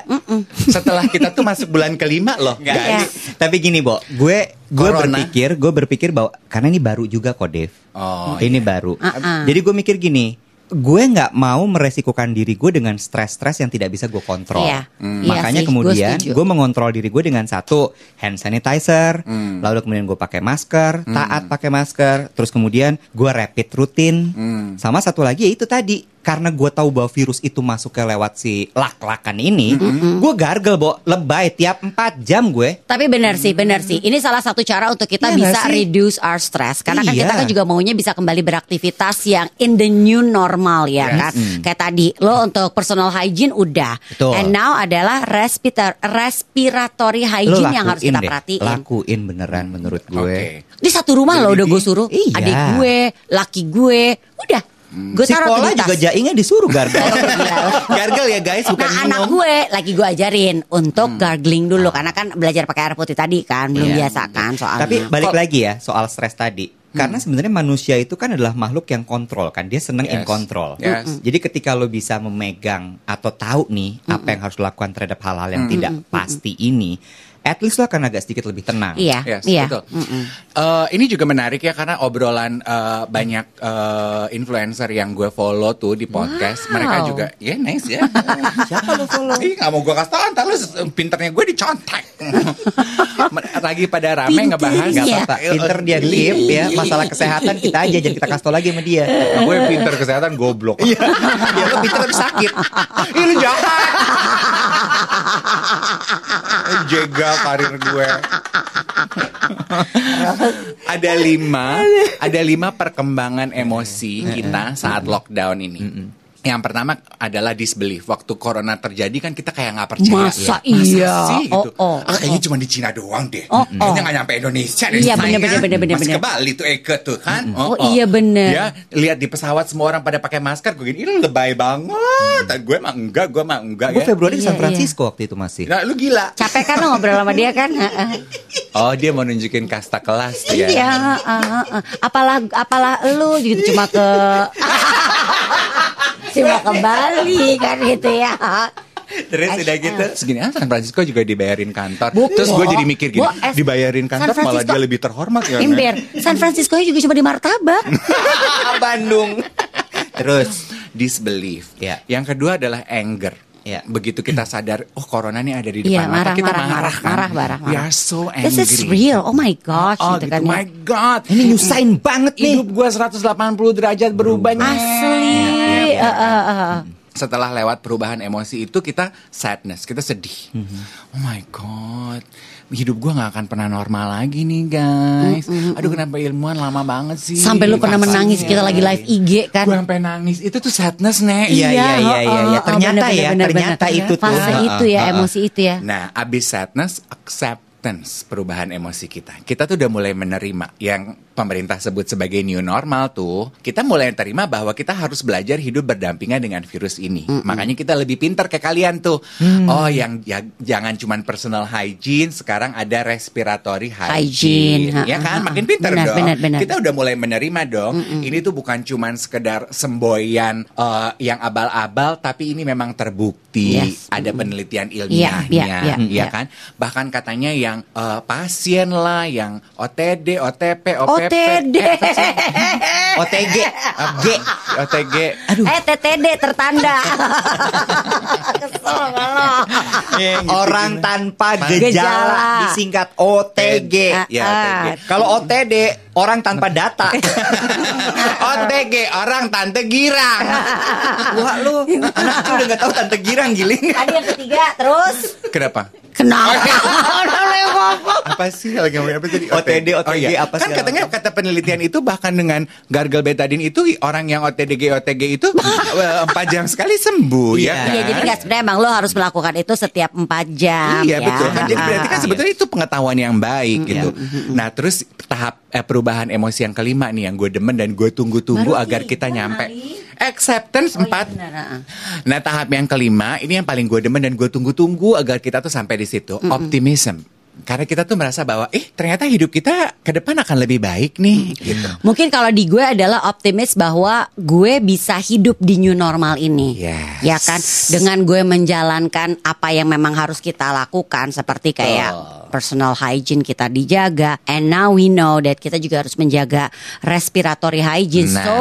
Setelah kita tuh masuk bulan kelima loh, Nggak, guys. Tapi gini Bo Gue gue berpikir Gue berpikir bahwa Karena ini baru juga kok Dev Oh, Ini baru. Uh-uh. Jadi gue mikir gini gue nggak mau meresikukan diri gue dengan stres-stres yang tidak bisa gue kontrol. Iya. Hmm. Makanya Iya sih, kemudian gue gue mengontrol diri gue dengan satu hand sanitizer, Hmm. lalu kemudian gue pakai masker, taat pakai masker, terus kemudian gue rapid rutin, Hmm. sama satu lagi ya itu tadi karena gue tahu bahwa virus itu masuk ke lewat si lak-lakan ini, gue gargle bo lebay tiap 4 jam gue. Tapi benar sih, benar sih. Ini salah satu cara untuk kita Iya bisa reduce our stress. Karena kan Iya. kita kan juga maunya bisa kembali beraktivitas yang in the new normal ya kan. Kayak tadi lo untuk personal hygiene udah. Betul. And now adalah respirator respiratory Lo hygiene yang harus kita deh, perhatiin. lakuin beneran menurut gue. Oke. Di satu rumah lo udah gue suruh. Iya. Adik gue, laki gue, udah. Gue taruh tas. juga jaingnya disuruh gargle. Gila. gargle ya guys, bukan Nah anak gue lagi gue ajarin untuk gargling dulu karena kan belajar pakai air putih tadi kan belum Iya. biasa kan soalnya. Tapi balik Kok- lagi ya soal stres tadi. Karena sebenarnya manusia itu kan adalah makhluk yang kontrol kan, dia seneng in Yes. control. Yes. Jadi ketika lo bisa memegang atau tahu nih apa yang harus dilakukan terhadap hal-hal yang tidak pasti ini, at least lo akan agak sedikit lebih tenang. Iya, Yes, iya. betul. Eh, ini juga menarik ya karena obrolan eh, banyak eh, influencer yang gue follow tuh di podcast, Wow. mereka juga, ya nice ya. Siapa lo follow? Ih, nggak mau gue kasih tau, ntar lu pinternya gue dicontek. Lagi pada rame ngebahas. Gak apa-apa, pinter dia keep ya Masalah kesehatan kita aja, jangan kita kasih tau lagi sama dia gue pinter kesehatan goblok. Iya, ya lo pinter tapi sakit Ih lu jahat. Jegal karir gue. ada lima, ada lima perkembangan emosi kita saat lockdown ini. Yang pertama adalah disbelief. Waktu corona terjadi kan kita kayak nggak percaya. Masa Ya, iya? sih gitu? Oh, oh, ah, oh, kayaknya oh. cuma di Cina doang deh. Oh, Kayaknya oh. nggak nyampe Indonesia deh. Iya, sayang. bener, bener, bener, Masih bener. ke Bali tuh Eke tuh kan. Oh, iya, bener. Ya, lihat di pesawat semua orang pada pakai masker. Gue gini, ini lebay banget. Gue mah enggak, gue mah enggak Gue ya. Februari di Iya, San Francisco waktu itu masih. Nah, lu gila. Capek kan lo ngobrol sama dia kan? Oh, dia mau nunjukin kasta kelas ya. Iya, heeh, heeh. apalah apalah lu gitu cuma ke cuma ke Bali kan gitu ya. Terus udah gitu. Segini ah San Francisco juga dibayarin kantor. Bukan. Terus gue jadi mikir gini, dibayarin kantor malah dia lebih terhormat ya. Ember, San Francisco juga cuma di martabak. Bandung. Terus disbelief. Ya. Yang kedua adalah anger. Ya. Begitu kita sadar, oh corona ini ada di depan mata marah, kita marah, marah, kan? marah, marah, We marah. are so angry. This is real. Oh my gosh, Oh, gitu gitu. kan ya. My God. Ini nyusahin banget nih. Hidup gue 180 derajat berubah. nih. Eh, eh, eh, eh. Setelah lewat perubahan emosi itu kita sadness, kita sedih. Oh my god, hidup gue nggak akan pernah normal lagi nih guys. Aduh kenapa ilmuwan lama banget sih? Sampai lu pernah menangis kita lagi live IG kan. Gue sampai nangis. Itu tuh sadness nek. Iya, iya, iya, iya, iya. oh, Ternyata bener, ya, bener, ternyata bener. itu tuh. Fase itu ya, emosi itu ya. Nah, abis sadness, acceptance perubahan emosi kita. Kita tuh udah mulai menerima yang pemerintah sebut sebagai new normal tuh. Kita mulai terima bahwa kita harus belajar hidup berdampingan dengan virus ini. Makanya kita lebih pintar kayak kalian tuh. Mm. Oh, yang ya, jangan cuman personal hygiene, sekarang ada respiratory Hygiene, hygiene. ya ha, kan? ha, ha. Makin pintar Benar, dong. benar, benar. Kita udah mulai menerima dong. Ini tuh bukan cuman sekedar semboyan eh, yang abal-abal, tapi ini memang terbukti. Yes. Ada penelitian Iya, ilmiahnya, iya, iya, ya iya. kan? Bahkan katanya yang eh, pasien lah, yang OTD, OTP, OPP, OTD. eh? OTG. G. OTG. Eh TTD tertanda. Kesel sama lo. Orang tanpa Gejala. disingkat OTG. Ya, Ah. Kalau OTD orang tanpa data. OTG, orang tante girang. Wah lu anak udah gak tahu tante girang giling. Tadi yang ketiga terus Kenapa? Kenapa? Ngomong. apa sih lagi ngomongin apa tadi OTD, OTG, apa kan segala katanya kata penelitian itu bahkan dengan gargle betadine itu orang yang OTDG OTG itu eh, empat jam sekali sembuh Iya. ya kan? Iya jadi nggak sebenarnya emang lo harus melakukan itu setiap 4 jam Iya ya. betul kan jadi berarti kan sebetulnya itu pengetahuan yang baik gitu. Nah terus tahap eh, perubahan emosi yang kelima nih yang gue demen dan gue tunggu-tunggu Baru agar kita nyampe. Acceptance Oh, iya empat. benar, ah. Nah tahap yang kelima ini yang paling gue demen dan gue tunggu-tunggu agar kita tuh sampai di situ optimism. Karena kita tuh merasa bahwa eh ternyata hidup kita ke depan akan lebih baik nih gitu. Mungkin kalau di gue adalah optimis bahwa gue bisa hidup di new normal ini. Yes. Ya kan? Dengan gue menjalankan apa yang memang harus kita lakukan seperti kayak personal hygiene kita dijaga and now we know that kita juga harus menjaga respiratory hygiene. Nah. So,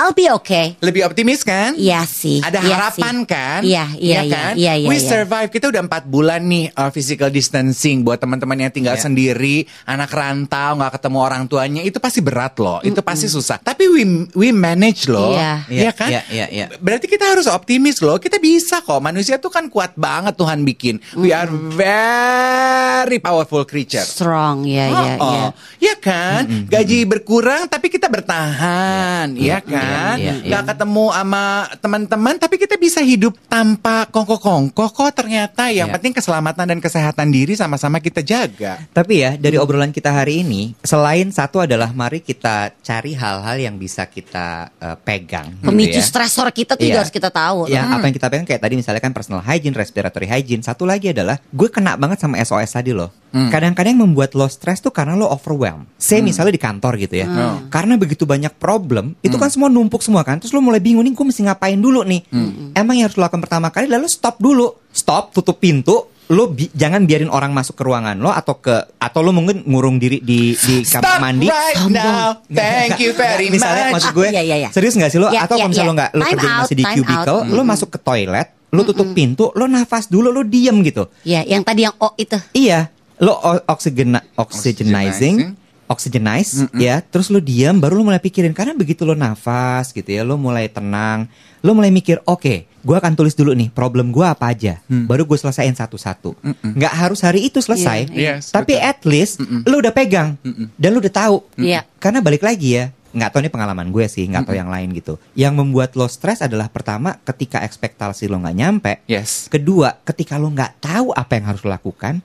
I'll be okay. Lebih optimis kan? Iya sih. Ada iya harapan sih. kan? Iya, iya, Ya iya, kan? iya, iya, We iya. survive. Kita udah empat bulan nih uh, physical distancing buat teman-teman yang tinggal Iya. sendiri, anak rantau, nggak ketemu orang tuanya, itu pasti berat loh. Itu pasti susah. Tapi we we manage loh. Iya. Iya kan? Iya, iya, iya. Berarti kita harus optimis loh. Kita bisa kok. Manusia tuh kan kuat banget Tuhan bikin. We are very powerful creature. Strong, ya, ya, Oh, ya. oh. Ya kan, gaji berkurang tapi kita bertahan, ya kan? Iya, iya. Gak ketemu sama teman-teman tapi kita bisa hidup tanpa kongko-kongko kok ternyata yang Iya. penting keselamatan dan kesehatan diri sama-sama kita jaga. Tapi ya dari obrolan kita hari ini, selain satu adalah mari kita cari hal-hal yang bisa kita eh, pegang. gitu Pemicu ya. stresor kita tuh Iya. juga harus kita tahu. Ya, apa yang kita pegang kayak tadi misalnya kan personal hygiene, respiratory hygiene. Satu lagi adalah gue kena banget sama SOS tadi loh. Kadang-kadang yang membuat lo stres tuh karena lo overwhelm. Say misalnya di kantor gitu ya. Karena begitu banyak problem, itu kan semua numpuk semua kan. Terus lo mulai bingung nih gue mesti ngapain dulu nih. Emang yang harus lo lakukan pertama kali lalu stop dulu. Stop, tutup pintu. Lo bi- jangan biarin orang masuk ke ruangan lo atau ke atau lo mungkin ngurung diri di di kamar Stop mandi. right now. Thank you very misalnya, much. maksud gue, Iya, iya, iya. serius gak sih lo? Iya, atau iya, kalau misalnya iya. lo nggak lo kerja masih di cubicle, out. lo masuk ke toilet, lo tutup pintu, lo nafas dulu, lo diem gitu. Ya, yang tadi yang O itu. Iya, lo o- oxygen oxygenizing, oxygenize, ya. Terus lo diem, baru lo mulai pikirin karena begitu lo nafas gitu ya, lo mulai tenang, lo mulai mikir, oke, gue akan tulis dulu nih problem gue apa aja, baru gue selesaiin satu-satu. Nggak harus hari itu selesai, Iya, yes, tapi betul. at least lo udah pegang dan lo udah tahu. Iya. Karena balik lagi ya, nggak tahu ini pengalaman gue sih, nggak tahu yang lain gitu. Yang membuat lo stres adalah pertama ketika ekspektasi lo nggak nyampe. Yes. Kedua, ketika lo nggak tahu apa yang harus lo lakukan,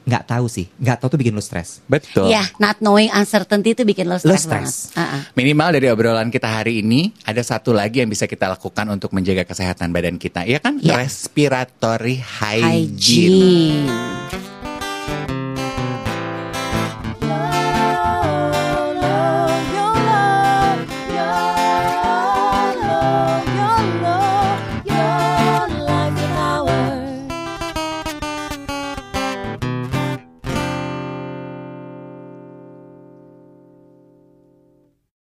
nggak tahu sih, nggak tahu tuh bikin lo stres. Betul. Iya, not knowing uncertainty itu bikin lo Lo stres banget. stres. Uh-uh. Minimal dari obrolan kita hari ini ada satu lagi yang bisa kita lakukan untuk menjaga kesehatan badan kita, ya kan? Ya. Respiratory hygiene. Hygiene.